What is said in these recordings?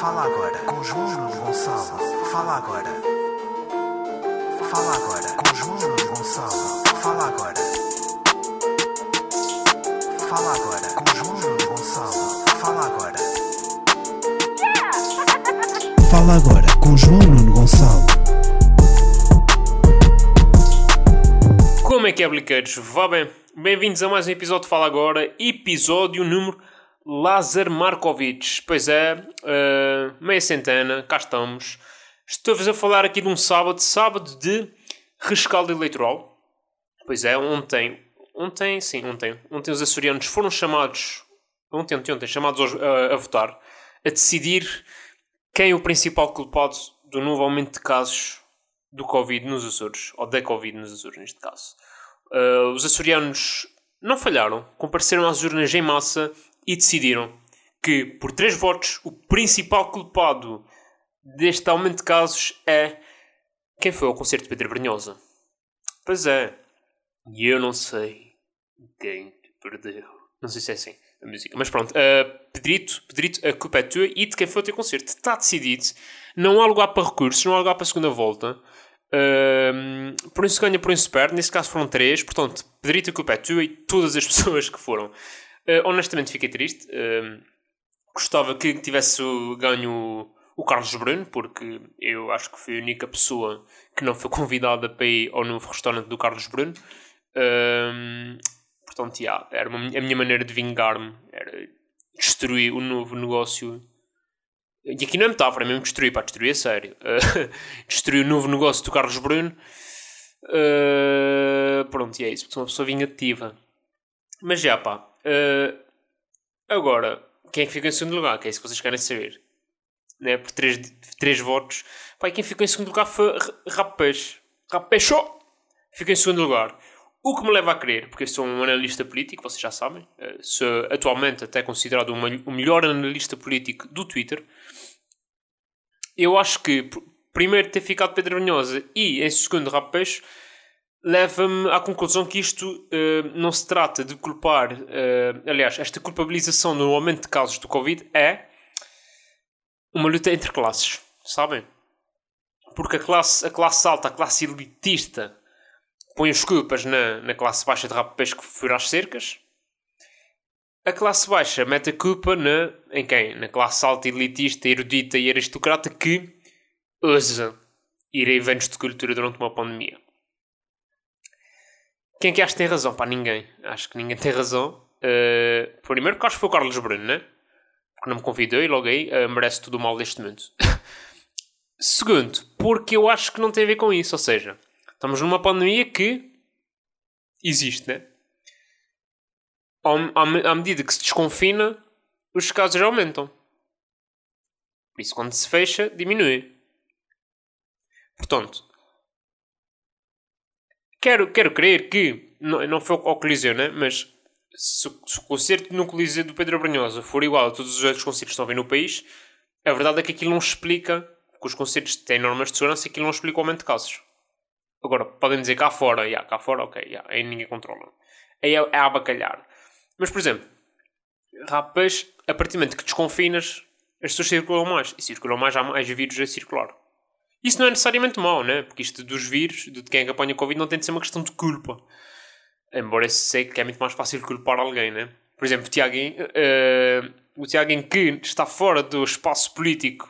Fala agora com João Nuno Gonçalo. Fala agora. Fala agora com João Nuno Gonçalo. Fala agora. Fala agora com João Nuno Gonçalo. Fala agora. Fala agora com João Nuno Gonçalo. Como é que é, bliqueiros? Vá bem. Bem-vindos a mais um episódio de Fala Agora, episódio número Lázar Markovic. Pois é, uh, meia centena, cá estamos. Estou-vos a falar aqui de um sábado, sábado de rescaldo eleitoral. Pois é, ontem, ontem, sim, ontem, ontem os açorianos foram chamados, ontem, ontem, ontem chamados a, a votar, a decidir quem é o principal culpado do novo aumento de casos do Covid nos Açores, ou da Covid nos Açores, neste caso. Uh, os açorianos não falharam, compareceram às urnas em massa e decidiram que, por três votos, o principal culpado deste aumento de casos é quem foi ao concerto de Pedro Brunhosa. Pois é, e eu não sei quem te perdeu. Não sei se é assim a música, mas pronto. Uh, Pedrito, Pedrito, a culpa é tua e de quem foi o teu concerto. Está decidido. Não há lugar para recursos, não há lugar para a segunda volta. Um, por isso ganha, por isso perde. Neste caso foram três. Portanto, Pedrito, a culpa é tua e todas as pessoas que foram. Uh, honestamente, fiquei triste. Um, gostava que tivesse ganho o Carlos Bruno, porque eu acho que foi a única pessoa que não foi convidada para ir ao novo restaurante do Carlos Bruno. Um, portanto, yeah, era uma- a minha maneira de vingar-me. Era destruir o novo negócio e aqui não é metáfora, é mesmo destruir, pá, destruir a sério. Uh, destruir o novo negócio do Carlos Bruno. Uh, pronto, e é isso, sou uma pessoa vingativa. Mas já, pá. Uh, agora, quem é que em segundo lugar? Que é isso que vocês querem saber. Né? Por três, três votos. Pá, e quem ficou em segundo lugar foi Rapaz. Rapaz, ficou em segundo lugar. O que me leva a crer, porque eu sou um analista político, vocês já sabem, uh, sou atualmente até considerado me- o melhor analista político do Twitter eu acho que pr- primeiro ter ficado Pedro Brunhosa e em segundo Peixe leva-me à conclusão que isto eh, não se trata de culpar eh, aliás, esta culpabilização no aumento de casos do Covid é uma luta entre classes, sabem? Porque a classe, a classe alta, a classe elitista põe as culpas na, na classe baixa de Peixe que fura as cercas a classe baixa mete a culpa na, em quem? Na classe alta, elitista, erudita e aristocrata que ousa ir a eventos de cultura durante uma pandemia. Quem é que acha que tem razão? Pá, ninguém. Acho que ninguém tem razão. Uh, primeiro porque acho que foi o Carlos Bruno, né? Porque não me convidou e logo aí uh, merece tudo o mal deste mundo. Segundo, porque eu acho que não tem a ver com isso. Ou seja, estamos numa pandemia que existe, né? à à medida que se desconfina, os casos aumentam. Por isso, quando se fecha, diminui. Portanto, quero, quero crer que, não, não foi ao Coliseu, né? mas se, se o concerto no Coliseu do Pedro Brunhosa for igual a todos os outros concertos que estão a ver no país, a verdade é que aquilo não explica, que os concertos têm normas de segurança aquilo não explica o aumento de casos. Agora, podem dizer cá fora, yeah, cá fora, ok, yeah, aí ninguém controla. Aí é, é a abacalhar. Mas, por exemplo, rapaz, a partir do momento que desconfinas, as pessoas circulam mais. E circulam mais, há mais vírus a circular. Isso não é necessariamente mau, né? Porque isto dos vírus, de quem é que apanha Covid, não tem de ser uma questão de culpa. Embora eu sei que é muito mais fácil culpar alguém, né? Por exemplo, o Tiaguinho, eh, o Tiaguinho que está fora do espaço político,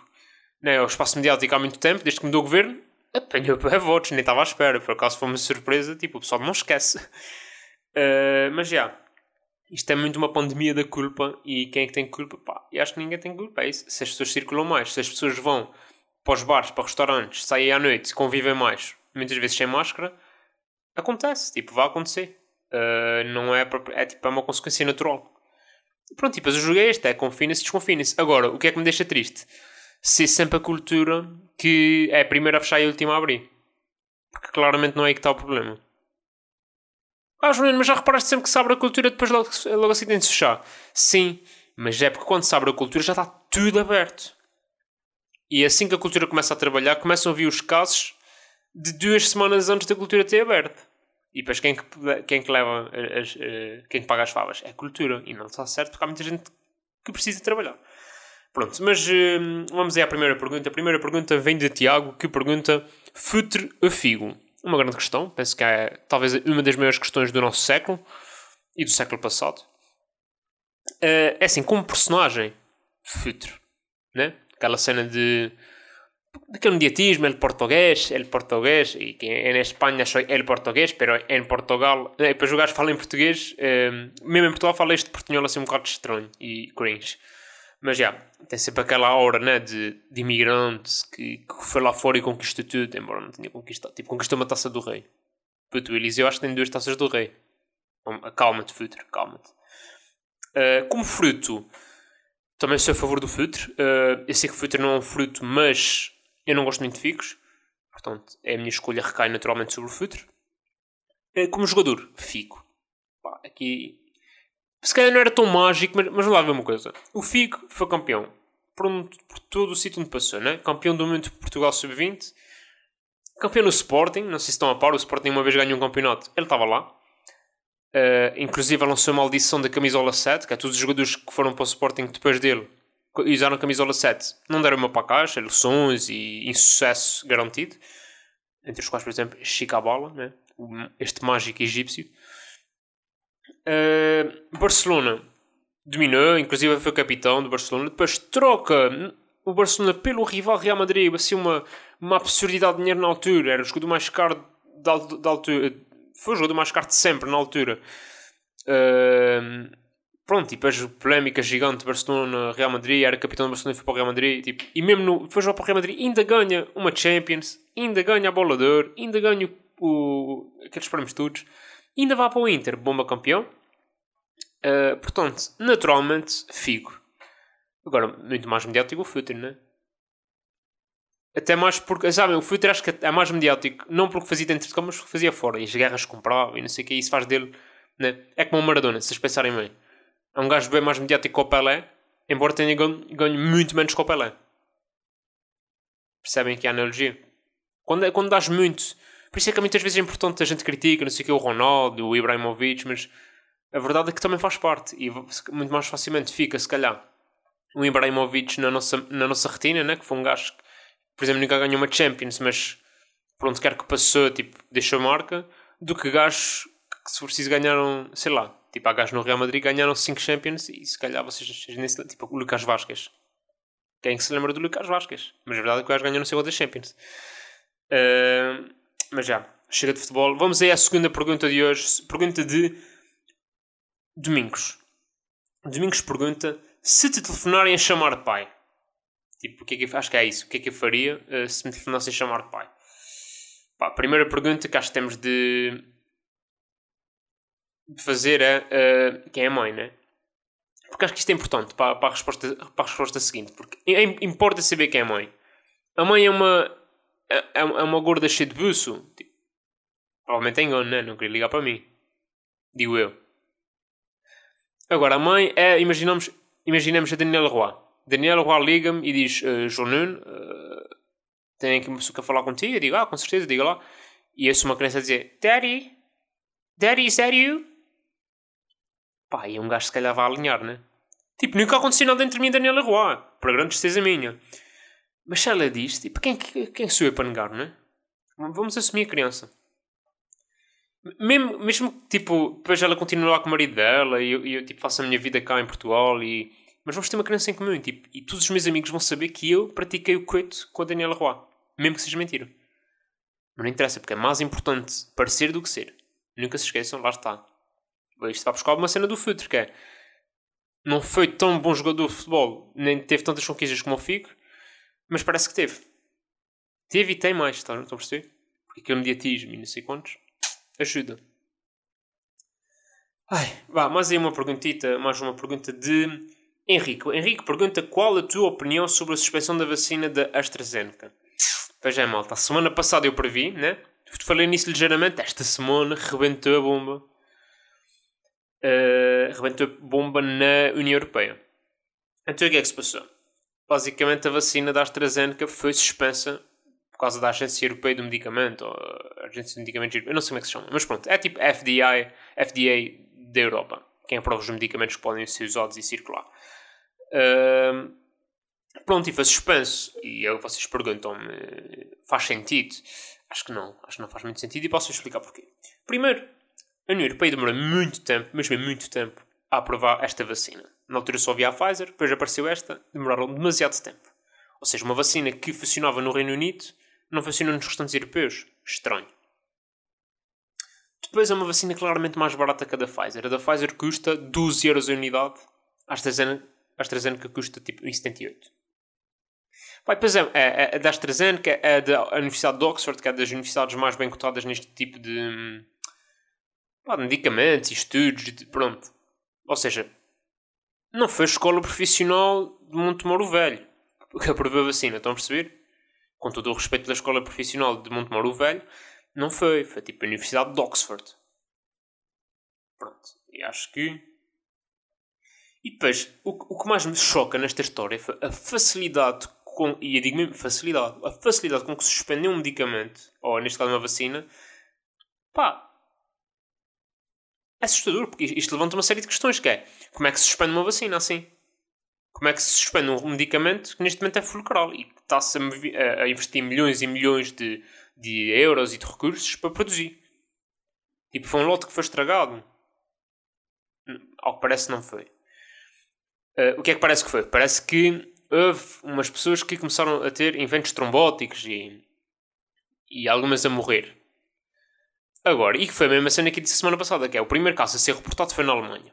né? o espaço mediático há muito tempo, desde que mudou o governo, apanhou para votos, nem estava à espera. Por acaso foi uma surpresa, tipo, o pessoal não esquece. Eh, mas já, isto é muito uma pandemia da culpa e quem é que tem culpa? Pá, eu acho que ninguém tem culpa. É isso. Se as pessoas circulam mais, se as pessoas vão para os bares, para restaurantes, saem à noite, convivem mais, muitas vezes sem máscara, acontece. Tipo, vai acontecer. Uh, não é, é, tipo, é uma consequência natural. Pronto, e depois o jogo é este: é confina-se, desconfina-se. Agora, o que é que me deixa triste? Ser sempre a cultura que é a primeira a fechar e a última a abrir. Porque claramente não é aí que está o problema. Ah, Juliano, mas já reparaste sempre que se abre a cultura depois logo, logo assim tem de se fechar? Sim, mas é porque quando se abre a cultura já está tudo aberto. E assim que a cultura começa a trabalhar, começam a vir os casos de duas semanas antes da cultura ter aberto. E depois quem que, quem que leva as, eh, quem que paga as favas? É a cultura. E não está certo porque há muita gente que precisa trabalhar. Pronto, mas hum, vamos aí à primeira pergunta. A primeira pergunta vem de Tiago, que pergunta: Futre a Figo? Uma grande questão, penso que é talvez uma das maiores questões do nosso século e do século passado. Uh, é assim, como personagem, Futre, né? Aquela cena de daquele mediatismo, el português, el português, e que em Espanha sou el português, pero em Portugal, eh, depois o gajo fala em português, eh, mesmo em Portugal fala este portunhol assim um bocado estranho e cringe. Mas já, tem sempre aquela aura né, de, de imigrante que, que foi lá fora e conquistou tudo, embora não tenha conquistado. Tipo, conquistou uma taça do rei. Puto, o Eliseu acho que tem duas taças do rei. Calma-te, Futre, calma-te. Uh, como fruto, também sou a favor do Futre. Uh, eu sei que o Futre não é um fruto, mas eu não gosto muito de figos. Portanto, a minha escolha recai naturalmente sobre o Futre. Uh, como jogador, figo. Pá, aqui se calhar não era tão mágico, mas, mas lá ver uma coisa. O Figo foi campeão por, um, por todo o sítio onde passou, né? Campeão do mundo de Portugal Sub-20. Campeão no Sporting, não sei se estão a par, o Sporting uma vez ganhou um campeonato, ele estava lá. Uh, inclusive lançou uma maldição da camisola 7, que é todos os jogadores que foram para o Sporting depois dele usaram a camisola 7 não deram uma para a caixa, lições e insucesso garantido. Entre os quais, por exemplo, Chica Bola, né? este mágico egípcio. Uh, Barcelona dominou, inclusive foi capitão do Barcelona. Depois troca o Barcelona pelo rival Real Madrid. Assim, uma, uma absurdidade de dinheiro na altura. Era o jogador mais caro da altura. Foi o mais caro de sempre na altura. Uh, pronto, e depois polémica gigante Barcelona, Real Madrid, era capitão do Barcelona e foi para o Real Madrid, tipo, e mesmo no, depois vai para o Real Madrid, ainda ganha uma Champions, ainda ganha a bola de ouro, ainda ganha o, aqueles prémios todos, ainda vai para o Inter, bomba campeão, Uh, portanto, naturalmente, Figo. Agora, muito mais mediático o Futre, né? Até mais porque, sabem, o Futre acho que é mais mediático, não porque fazia dentro de campo, mas porque fazia fora. E as guerras comprava e não sei o que, isso faz dele, né? É como o Maradona, se vocês pensarem bem. É um gajo bem mais mediático que o Pelé, embora tenha ganho, ganho muito menos que o Pelé. Percebem aqui a analogia? Quando, quando dás muito. Por isso é que muitas vezes é importante a gente critica, não sei o que, o Ronaldo, o Ibrahimovic, mas a verdade é que também faz parte e muito mais facilmente fica, se calhar, o Ibrahimovic na nossa, na nossa retina, né? que foi um gajo que, por exemplo, nunca ganhou uma Champions, mas pronto, quer que passou, tipo, deixou marca, do que gajos que, se for preciso, ganharam, sei lá, tipo, há gajos no Real Madrid ganharam 5 Champions e se calhar vocês nem se tipo, o Lucas Vasquez. Quem é se lembra do Lucas Vasquez? Mas a verdade é que o gajo ganhou não sei quantas Champions. Uh, mas já, chega de futebol. Vamos aí à segunda pergunta de hoje. Pergunta de Domingos. Domingos pergunta se te telefonarem a chamar pai. Tipo, o que é que, acho que é isso. O que é que eu faria uh, se me telefonassem chamar pai? Pá, primeira pergunta que acho que temos de, de fazer é uh, quem é a mãe, né? Porque acho que isto é importante para, para, a, resposta, para a resposta seguinte. Porque é, importa saber quem é a mãe. A mãe é uma, é, é, é uma gorda cheia de buço. Tipo, provavelmente é engano, né? Não queria ligar para mim. Digo eu. Agora, a mãe é, imaginamos, imaginemos a Daniela Roy. Daniela Roy liga-me e diz: uh, João Nuno, uh, tenho aqui uma pessoa que falar contigo. Eu digo: Ah, com certeza, diga lá. E eu sou uma criança a dizer: Daddy, Daddy, is that you? Pá, e um gajo se calhar vai alinhar, né? Tipo, nunca aconteceu nada entre mim e Daniela Roy. Para grande tristeza minha. Mas se ela diz, tipo, quem, quem sou eu para negar, né? Vamos assumir a criança. Mesmo, mesmo tipo, depois ela continua lá com o marido dela e eu, eu, tipo, faço a minha vida cá em Portugal e... Mas vamos ter uma criança em comum, tipo, e todos os meus amigos vão saber que eu pratiquei o coito com a Daniela Roy. Mesmo que seja mentira. Mas não interessa, porque é mais importante parecer do que ser. Nunca se esqueçam, lá está. Isto vai buscar uma cena do Futre, que é... Não foi tão bom jogador de futebol, nem teve tantas conquistas como o Figo, mas parece que teve. Teve e tem mais, estão a perceber? Porque aquele mediatismo e não sei quantos ajuda. Ai, vá, mais aí uma perguntita, mais uma pergunta de Henrique. Henrique pergunta qual a tua opinião sobre a suspensão da vacina da AstraZeneca. Pois é, malta. A semana passada eu previ, né? Falei nisso ligeiramente. Esta semana rebentou a bomba. Uh, rebentou a bomba na União Europeia. Então o que é que se passou? Basicamente a vacina da AstraZeneca foi suspensa por causa da Agência Europeia do Medicamento, ou Agência de Medicamentos, eu não sei como é que se chama, mas pronto, é tipo FDA, FDA da Europa, quem aprova os medicamentos que podem ser usados e circular. Pronto, e foi suspenso. E eu, vocês perguntam-me, faz sentido? Acho que não. Acho que não faz muito sentido e posso explicar porquê. Primeiro, a União Europeia demorou muito tempo, mesmo muito tempo, a aprovar esta vacina. Na altura só havia a Pfizer, depois apareceu esta, demoraram demasiado tempo. Ou seja, uma vacina que funcionava no Reino Unido não funciona nos restantes europeus. Estranho. Depois é uma vacina claramente mais barata que a da Pfizer. A da Pfizer custa 12 euros a unidade, a AstraZeneca, a AstraZeneca custa tipo 78. Vai, pois é, a, a, da AstraZeneca é da Universidade de Oxford, que é das universidades mais bem cotadas neste tipo de, pá, medicamentos e estudos, de, pronto. Ou seja, não foi a escola profissional de Montemoro Velho que aprovou a vacina, estão a perceber? Com todo o respeito da escola profissional de Montemoro Velho, não foi. Foi tipo a Universidade de Oxford. Pronto. E acho que. E depois, o, o que mais me choca nesta história foi a facilidade com. E eu digo mesmo facilidade. A facilidade com que se suspendeu um medicamento, ou neste caso uma vacina. Pá. É assustador, porque isto levanta uma série de questões que é. Como é que se suspende uma vacina assim? Como é que se suspende um medicamento que neste momento é fulcral e que está-se a, a investir milhões e milhões de de euros e de recursos para produzir. Tipo, foi um lote que foi estragado. Ao que parece, não foi. Uh, o que é que parece que foi? Parece que houve umas pessoas que começaram a ter inventos trombóticos e, e algumas a morrer. Agora, e que foi a mesma cena que disse semana passada, que é o primeiro caso a ser reportado foi na Alemanha.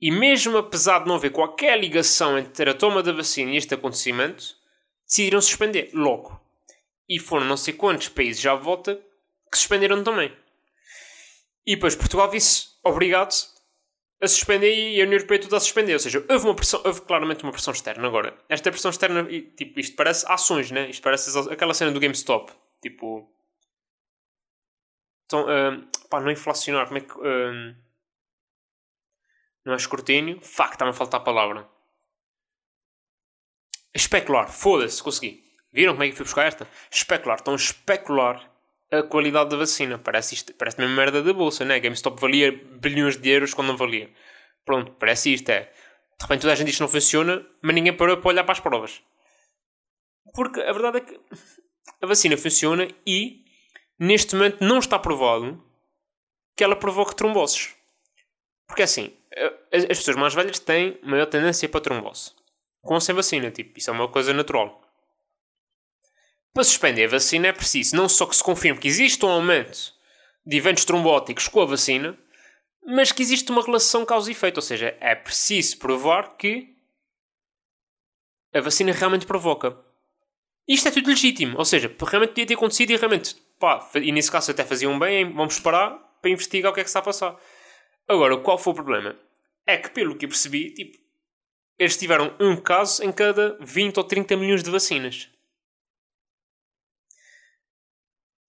E mesmo apesar de não haver qualquer ligação entre a toma da vacina e este acontecimento, decidiram suspender logo. E foram não sei quantos países à volta que suspenderam também. E depois Portugal disse obrigado a suspender e a União Europeia tudo a suspender. Ou seja, houve, uma pressão, houve claramente uma pressão externa. Agora, esta pressão externa, tipo, isto parece ações, né? Isto parece aquela cena do GameStop. Tipo. Então, uh, pá, não inflacionar, como é que. Uh, não é escrutínio? Fuck, está-me a faltar a palavra. Especular, foda-se, consegui. Viram como é que fui buscar esta? Especular. Estão a especular a qualidade da vacina. Parece, isto, parece mesmo merda da bolsa, né? GameStop valia bilhões de euros quando não valia. Pronto, parece isto, é. De repente toda a gente diz que não funciona, mas ninguém parou para olhar para as provas. Porque a verdade é que a vacina funciona e neste momento não está provado que ela provoque tromboses. Porque assim, as pessoas mais velhas têm maior tendência para trombose. Com ou sem vacina, tipo, isso é uma coisa natural. Para suspender a vacina é preciso não só que se confirme que existe um aumento de eventos trombóticos com a vacina, mas que existe uma relação causa e efeito. Ou seja, é preciso provar que a vacina realmente provoca. Isto é tudo legítimo. Ou seja, realmente podia ter acontecido e realmente, pá, e nesse caso até faziam bem, vamos parar para investigar o que é que está a passar. Agora, qual foi o problema? É que, pelo que eu percebi, tipo, eles tiveram um caso em cada 20 ou 30 milhões de vacinas.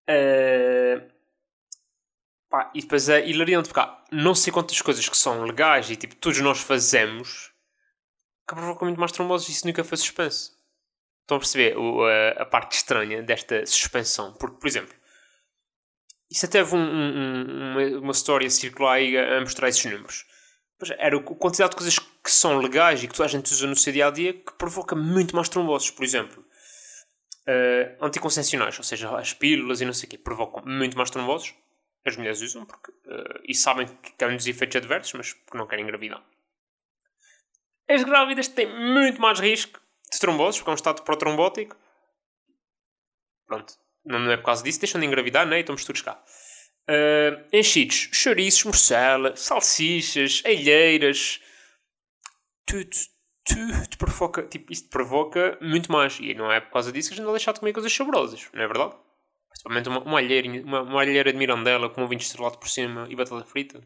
Uh, pá, e depois é hilariante porque há não sei quantas coisas que são legais e tipo todos nós fazemos que provocam muito mais tromboses e isso nunca foi suspenso. Estão a perceber o, a, a, parte estranha desta suspensão? Porque, por exemplo, isso até teve um, um, uma, uma história circular a, a mostrar esses números. Era a quantidade de coisas que são legais e que toda a gente usa no seu dia a dia que provoca muito mais tromboses. Por exemplo, uh, anticoncepcionais, ou seja, as pílulas e não sei o quê, provocam muito mais tromboses. As mulheres usam porque, uh, e sabem que querem os efeitos adversos, mas porque não querem engravidar. As grávidas têm muito mais risco de tromboses, porque é um estado protrombótico. Pronto, não é por causa disso, deixam de engravidar, né? E estamos todos cá. Uh, enchidos, chouriços, morcela, salsichas, alheiras, tudo, tu, provoca, tipo, isto provoca muito mais. E não é por causa disso que a gente vai deixar de comer coisas saborosas, não é verdade? Principalmente uma, uma, alheira, uma, uma alheira de mirandela com um vinho estrelado por cima e batata frita.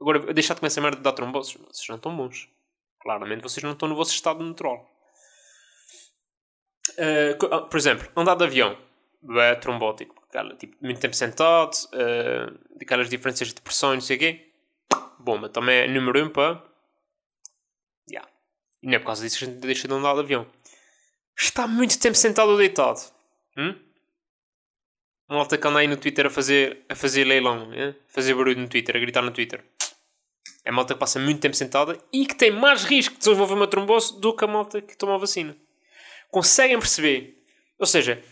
Agora, deixar de comer essa merda de dar vocês não estão bons. Claramente vocês não estão no vosso estado natural. Uh, por exemplo, andar de avião é trombótico. Aquela, tipo, muito tempo sentado, uh, aquelas diferenças de pressão e não sei o quê. Bomba, também é número 1 um para e não é por causa disso que a gente deixa de andar de avião. Está muito tempo sentado ou deitado. Hum? Um alta que anda aí no Twitter a fazer, a fazer leilão, é? a fazer barulho no Twitter, a gritar no Twitter. É a malta que passa muito tempo sentada e que tem mais risco de desenvolver uma trombose do que a malta que toma a vacina. Conseguem perceber? Ou seja,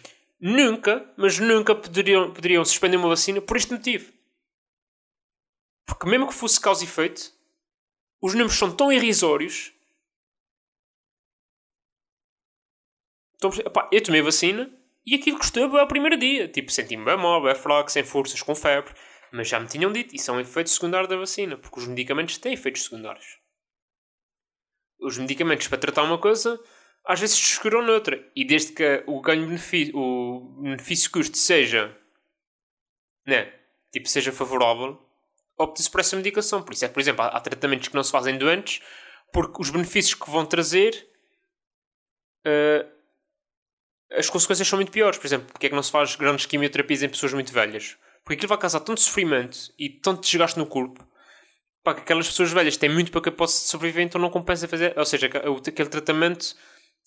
nunca, mas nunca poderiam, poderiam suspender uma vacina por este motivo. Porque mesmo que fosse causa e efeito, os números são tão irrisórios. Então, epá, eu tomei vacina e aquilo custou ao primeiro dia. Tipo, senti-me bem mal, bem fraco, sem forças, com febre. Mas já me tinham dito, isso é um efeito secundário da vacina, porque os medicamentos têm efeitos secundários. Os medicamentos para tratar uma coisa, às vezes descuram noutra. E desde que o ganho-benefício, o benefício-custo seja, né, tipo, seja favorável, opta-se por essa medicação. Por isso é que, por exemplo, há, há, tratamentos que não se fazem doentes porque os benefícios que vão trazer uh, as consequências são muito piores. Por exemplo, porque é que não se faz grandes quimioterapias em pessoas muito velhas? Porque aquilo vai causar tanto sofrimento e tanto desgaste no corpo para que aquelas pessoas velhas têm muito pouca posse de sobreviver, então não compensa fazer. Ou seja, aquele tratamento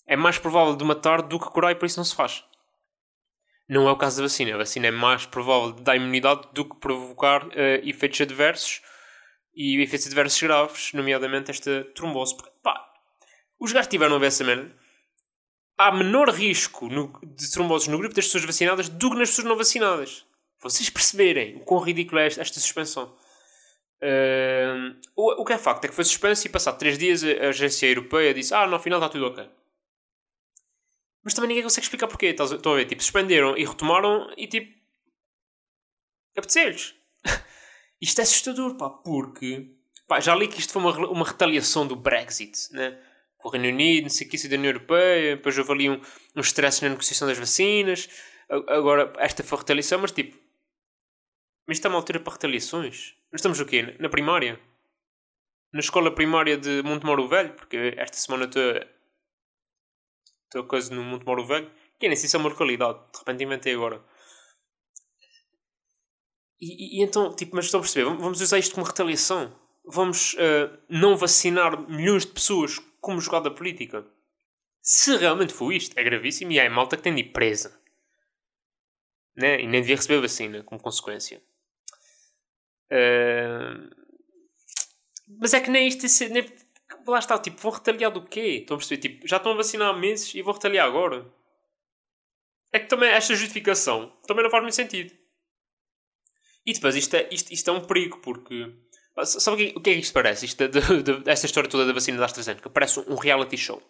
é mais provável de matar do que curar e por isso não se faz. Não é o caso da vacina. A vacina é mais provável de dar imunidade do que provocar uh, efeitos adversos e efeitos adversos graves, nomeadamente esta trombose. Porque, pá, os gajos tiveram a ver essa merda. Há menor risco no, de tromboses no grupo das pessoas vacinadas do que nas pessoas não vacinadas. Vocês perceberem o quão ridículo é esta, esta suspensão. Uh, o, o que é facto é que foi suspenso e passado 3 dias a agência europeia disse ah, no final está tudo ok. Mas também ninguém consegue explicar porquê. Estão a ver? Tipo, suspenderam e retomaram e tipo. Apeteceu-lhes. isto é assustador, pá, porque. Pá, já li que isto foi uma, uma retaliação do Brexit, né? Com o Reino Unido, não sei o que, da União Europeia, depois houve ali um, um stress na negociação das vacinas. Agora, esta foi retaliação, mas tipo. Mas isto é uma altura para retaliações. Nós estamos o quê? Na primária? Na escola primária de Montemoro Velho? Porque esta semana estou Estou coisa no Monte Moro Velho, que nem sei se é uma localidade, de repente inventei agora. E, e, então, tipo, mas estão a perceber, vamos usar isto como retaliação. Vamos uh, não vacinar milhões de pessoas como jogada política. Se realmente for isto, é gravíssimo e há malta que tem de ir presa. Né? E nem devia receber vacina como consequência. Uh... Mas é que nem isto, nem, lá está, tipo, vão retaliar do quê? Estão a perceber? Tipo, já estão a vacinar há meses e vão retaliar agora. É que também esta justificação também não faz muito sentido. E depois, isto é, isto, isto é um perigo, porque. Sabe o que, o que é que isto parece? Isto de, de, esta história toda da vacina da AstraZeneca parece um reality show.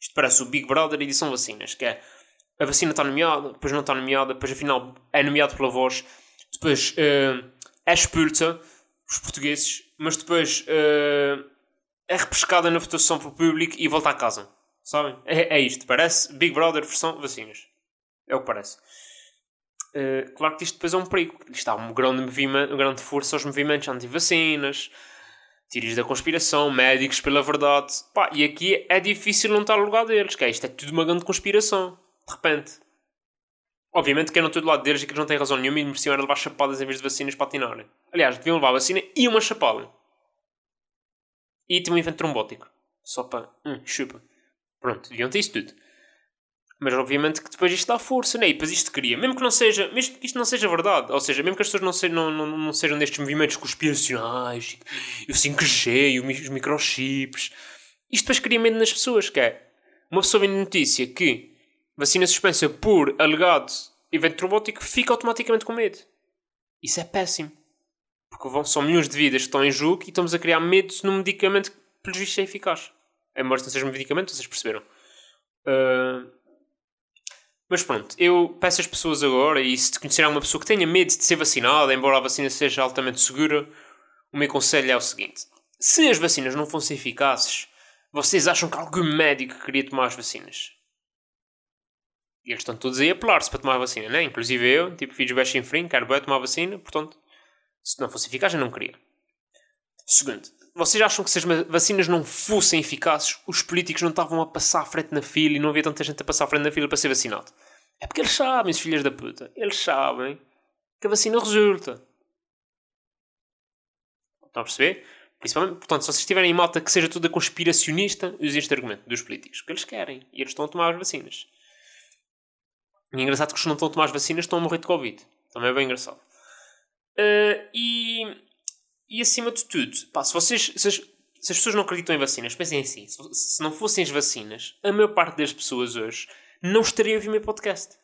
Isto parece o Big Brother edição vacinas, que é a vacina está nomeada, depois não está nomeada, depois afinal é nomeado pela voz, depois uh, é expulsa os portugueses, mas depois uh, é repescada na votação para o público e volta a casa. Sabem? É, é isto. Parece Big Brother versão vacinas. É o que parece. Uh, claro que isto depois é um perigo. Está um grande, movimento, uma grande força aos movimentos anti-vacinas, teorias da conspiração, médicos pela verdade. Pá, e aqui é difícil não estar no lugar deles, que é isto é tudo uma grande conspiração. De repente. Obviamente que eu não estou do lado deles e que eles não têm razão nenhuma e mereciam era levar chapadas em vez de vacinas para atinarem. Aliás, deviam levar vacina e uma chapada. E tem um evento trombótico. Só para. Hum, chupa. Pronto, deviam ter isso tudo. Mas obviamente que depois isto dá força, né? E depois isto cria. Mesmo que não seja. Mesmo que isto não seja verdade. Ou seja, mesmo que as pessoas não, sejam, não, não, não sejam destes movimentos conspiracionais, o 5G, e os microchips. Isto depois cria medo nas pessoas, que é. Uma pessoa vendo notícia que vacina suspensa por alegado evento trombótico fica automaticamente com medo. Isso é péssimo. Porque são milhões de vidas que estão em jogo e estamos a criar medo num medicamento que, pelos vistos, é eficaz. Embora não seja um medicamento, vocês perceberam. Uh, mas pronto, eu peço às pessoas agora, e se conhecerem uma pessoa que tenha medo de ser vacinada, embora a vacina seja altamente segura, o meu conselho é o seguinte: se as vacinas não fossem eficazes, vocês acham que algum médico queria tomar as vacinas? E eles estão todos aí a apelar-se para tomar a vacina, né? Inclusive eu, tipo, fiz baixo em frente, quero bem tomar a vacina, portanto, se não fosse eficaz, eu não queria. Segundo, vocês acham que se as vacinas não fossem eficazes, os políticos não estavam a passar à frente na fila e não havia tanta gente a passar à frente na fila para ser vacinado? É porque eles sabem, os filhos da puta, eles sabem que a vacina resulta. Estão a perceber? Principalmente, portanto, se vocês tiverem em malta que seja toda conspiracionista, usem este argumento dos políticos. Porque eles querem. E eles estão a tomar as vacinas. E é engraçado que os que não estão a tomar as vacinas estão a morrer de Covid. Também é bem engraçado. Uh, e E acima de tudo, pá, se vocês. Se as, se as pessoas não acreditam em vacinas, pensem assim: se, se não fossem as vacinas, a maior parte das pessoas hoje não estaria a ouvir o meu podcast.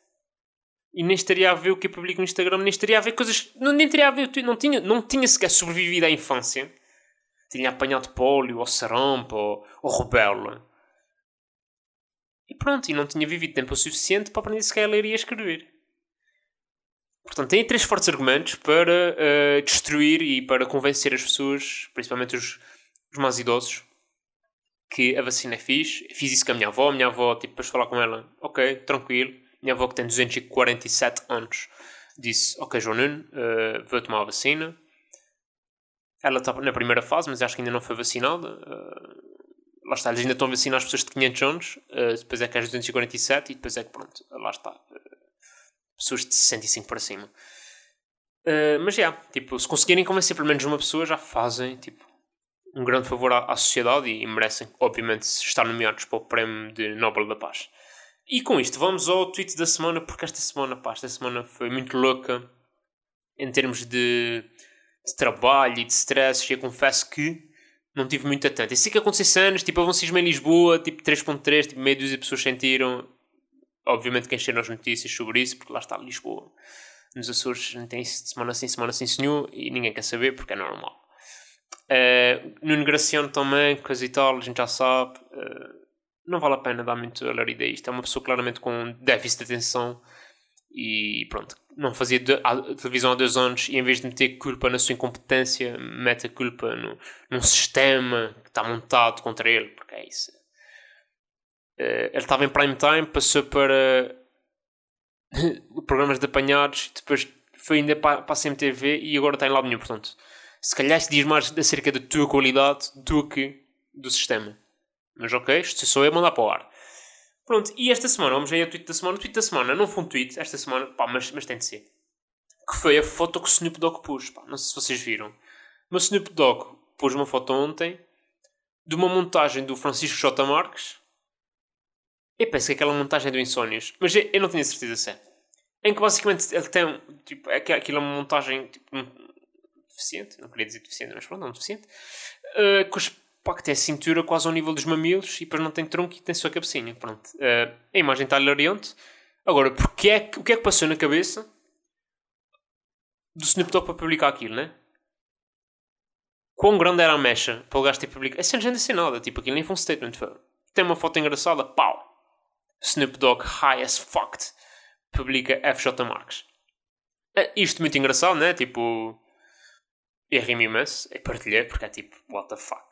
E nem estaria a ver o que eu publico no Instagram, nem estaria a ver coisas. Não, nem teria a ver. Não tinha, não tinha sequer sobrevivido à infância. Tinha apanhado pólio, ou sarampo, ou, ou rubéola. E pronto, e não tinha vivido tempo o suficiente para aprender sequer a ler e a escrever. Portanto, tem três fortes argumentos para uh, destruir e para convencer as pessoas, principalmente os, os mais idosos, que a vacina é fixe. Fiz isso com a minha avó. A minha avó, tipo, depois de falar com ela, ok, tranquilo. Minha avó, que tem 247 anos, disse: Ok, João Nuno, uh, vou tomar a vacina. Ela está na primeira fase, mas acho que ainda não foi vacinada. Uh, lá está, eles ainda estão a vacinar as pessoas de 500 anos. Uh, depois é que é 247 e depois é que, pronto, lá está. Pessoas de 65 para cima. mas já, yeah, tipo, se conseguirem convencer pelo menos uma pessoa, já fazem, tipo, um grande favor à, à sociedade e, merecem, obviamente, estar nomeados para o Prémio de Nobel da Paz. E com isto, vamos ao tweet da semana, porque esta semana, pá, esta semana foi muito louca em termos de, de trabalho e de stress. E eu confesso que não tive muito atento. E sei que aconteceu anos, tipo, houve um sismo em Lisboa, tipo 3.3, tipo, meio dúzia pessoas sentiram. Obviamente que encheram as notícias sobre isso, porque lá está Lisboa. Nos Açores não tem semana assim, semana assim, senhor, e ninguém quer saber, porque é normal. Uh, no Graciano também, coisa e tal, a gente já sabe. Uh, não vale a pena dar muito alarido a isto. É uma pessoa claramente com déficit de atenção e pronto, não fazia de, a televisão há dois anos e em vez de meter culpa na sua incompetência, mete a culpa no, num sistema que está montado contra ele, porque é isso. Uh, ele estava em prime time, passou para programas de apanhados, depois foi ainda para, para a CMTV e agora está em lado nenhum. Portanto, se calhar se diz mais acerca da tua qualidade do que do sistema. Mas ok, isto sou eu mandar para o ar. Pronto, e esta semana, vamos aí ao tweet da semana. O tweet da semana não foi um tweet, esta semana, pá, mas, mas tem de ser. Que foi a foto que o Snoop Dogg pôs, pá, não sei se vocês viram. Mas o Snoop Dogg pôs uma foto ontem de uma montagem do Francisco J. Marques. Eu penso que aquela montagem é do Insónios, mas eu, eu não tenho certeza se é. Em que basicamente ele tem, tipo, aquilo é montagem, tipo, deficiente, não queria dizer deficiente, mas pronto, não deficiente, uh, com os pá, que tem a cintura quase ao nível dos mamilos e depois não tem tronco e tem só a cabecinha. Pronto. Uh, a imagem está hilariante. Agora, porque é que, o que é que passou na cabeça do Snoop Dogg para publicar aquilo, né? Quão grande era a mecha para o gajo ter publicado? É sem gente sem nada. Tipo, aquilo nem foi um statement. Tem uma foto engraçada. Pau! Snoop Dogg high as fucked. Publica FJ Marques. É isto muito engraçado, né? Tipo... E rimo imenso. Partilhei porque é tipo, what the fuck.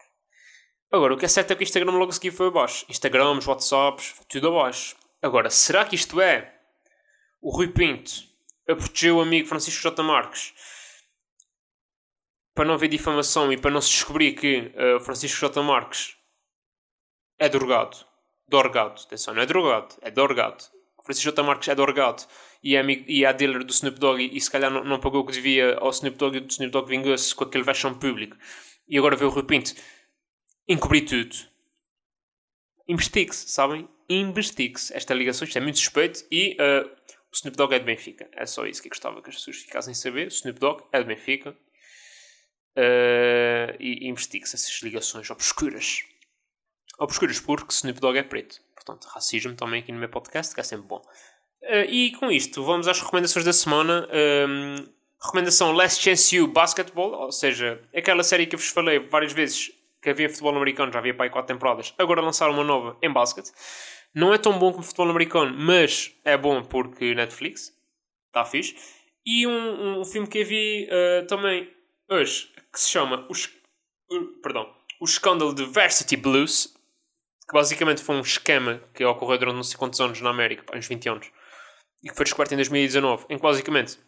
Agora, o que é certo é que o Instagram logo a seguir foi abaixo. Instagrams, Whatsapps, tudo abaixo. Agora, será que isto é o Rui Pinto a proteger o amigo Francisco J. Marques para não haver difamação e para não se descobrir que uh, Francisco J. Marques é drogado? Dorgado. Atenção, não é drogado, é dorgado. Francisco J. Marques é dorgado e é, amigo, e é dealer do Snoop Dogg e, e se calhar não, não, pagou o que devia ao Snoop Dogg e o Snoop Dogg vingou-se com aquele vexame público. E agora vê o Rui Pinto encobrir tudo. Investigue-se, sabem? Investigue-se. Esta ligação isto é muito suspeito e uh, o Snoop Dogg é de Benfica. É só isso que eu gostava que as pessoas ficassem a saber. O Snoop Dogg é de Benfica. Uh, e investigue-se essas ligações obscuras. Obscuras porque Snoop Dogg é preto. Portanto, racismo também aqui no meu podcast, que é sempre bom. Uh, e com isto, vamos às recomendações da semana. Um, recomendação Last Chance You Basketball, ou seja, aquela série que eu vos falei várias vezes que havia futebol americano, já havia para aí 4 temporadas, agora lançaram uma nova em basquete. Não é tão bom como futebol americano, mas é bom porque Netflix, está fixe. E um, um filme que eu vi uh, também hoje, que se chama Os, uh, perdão, O Escândalo de Varsity Blues, que basicamente foi um esquema que ocorreu durante não sei quantos anos na América, uns 20 anos, e que foi descoberto em 2019, em que basicamente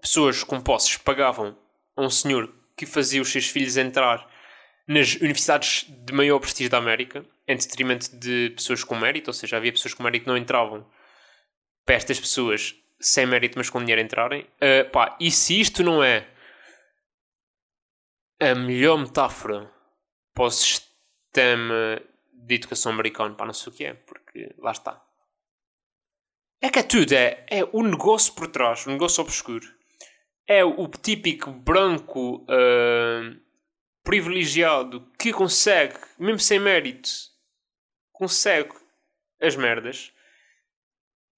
pessoas com posses pagavam a um senhor que fazia os seus filhos entrar nas universidades de maior prestígio da América, em detrimento de pessoas com mérito, ou seja, havia pessoas com mérito que não entravam para estas pessoas sem mérito, mas com dinheiro entrarem. Uh, pá, e se isto não é a melhor metáfora para o sistema de educação americano, pá, não sei o que é, porque lá está. É que é tudo, é, é o negócio por trás, o negócio obscuro. é o típico branco ah, privilegiado que consegue, mesmo sem mérito, consegue as merdas.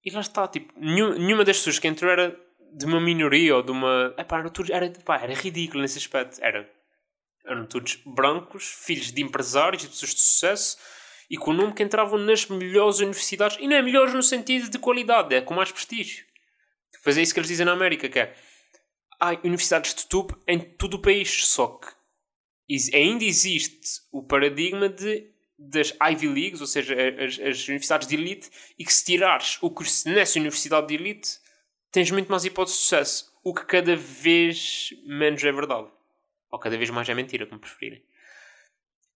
E lá está, tipo, nenhum- nenhuma das pessoas que entrou era de uma minoria ou de uma. Epá, eram todos- era, pá, era ridículo nesse aspecto. Era, eram todos brancos, filhos de empresários e pessoas de sucesso e com o nome que entravam nas melhores universidades. E não é melhores no sentido de qualidade, é com mais prestígio. Depois é isso que eles dizem na América, que é há universidades de topo em todo o país, só que ainda existe o paradigma de, das Ivy Leagues, ou seja, as, as universidades de elite, e que se tirares o curso nessa universidade de elite, tens muito mais hipótese de sucesso. O que cada vez menos é verdade. Ou cada vez mais é mentira, como preferirem.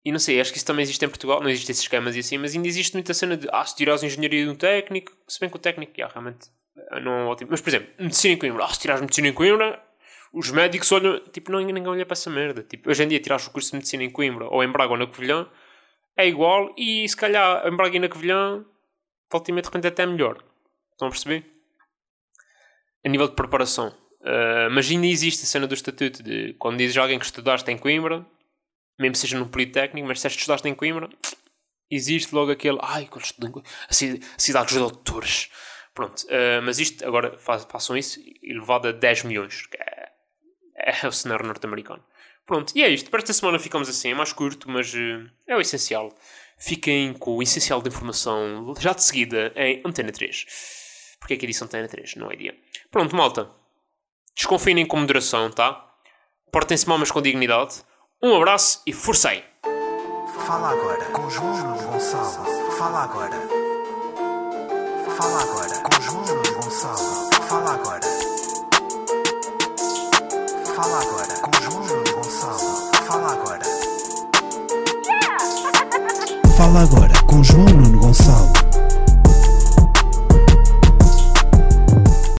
E não sei, acho que isso também existe em Portugal, não existem esses esquemas e assim, mas ainda existe muita cena de ah, se tirares engenharia de um técnico, se bem que o técnico, já, realmente, ah, não é ótimo. Mas, por exemplo, medicina em Coimbra, ah, se tirares medicina em Coimbra, os médicos olham, tipo, não, ninguém olha para essa merda. Tipo, hoje em dia, tirares o curso de medicina em Coimbra, ou em Braga ou na Covilhã, é igual, e se calhar em Braga e na Covilhã, e meia, de repente até é melhor. Estão a perceber? A nível de preparação. Ah, mas ainda existe a cena do estatuto de quando dizes a alguém que estudaste em Coimbra, mesmo seja no Politécnico, mas se estudaste em Coimbra, existe logo aquele, ai, que eu estudei em Coimbra, a ci- a cidade dos doutores. Pronto, ah, mas isto, agora fa- façam isso, elevado a 10 milhões, que é, é o cenário norte-americano. Pronto, e é isto. Para esta semana ficamos assim, é mais curto, mas eh, é o essencial. Fiquem com o essencial de informação já de seguida em Antena 3. Porque é que eu disse Antena 3? Não é dia. Pronto, malta. Desconfinem com moderação, tá? Portem-se mal, mas com dignidade. Um abraço e forcei! Fala agora com João Nuno Gonçalo. Fala agora. Fala agora com João Nuno Gonçalo. Fala agora. Fala agora com João Nuno Gonçalo. Fala agora. Fala agora com João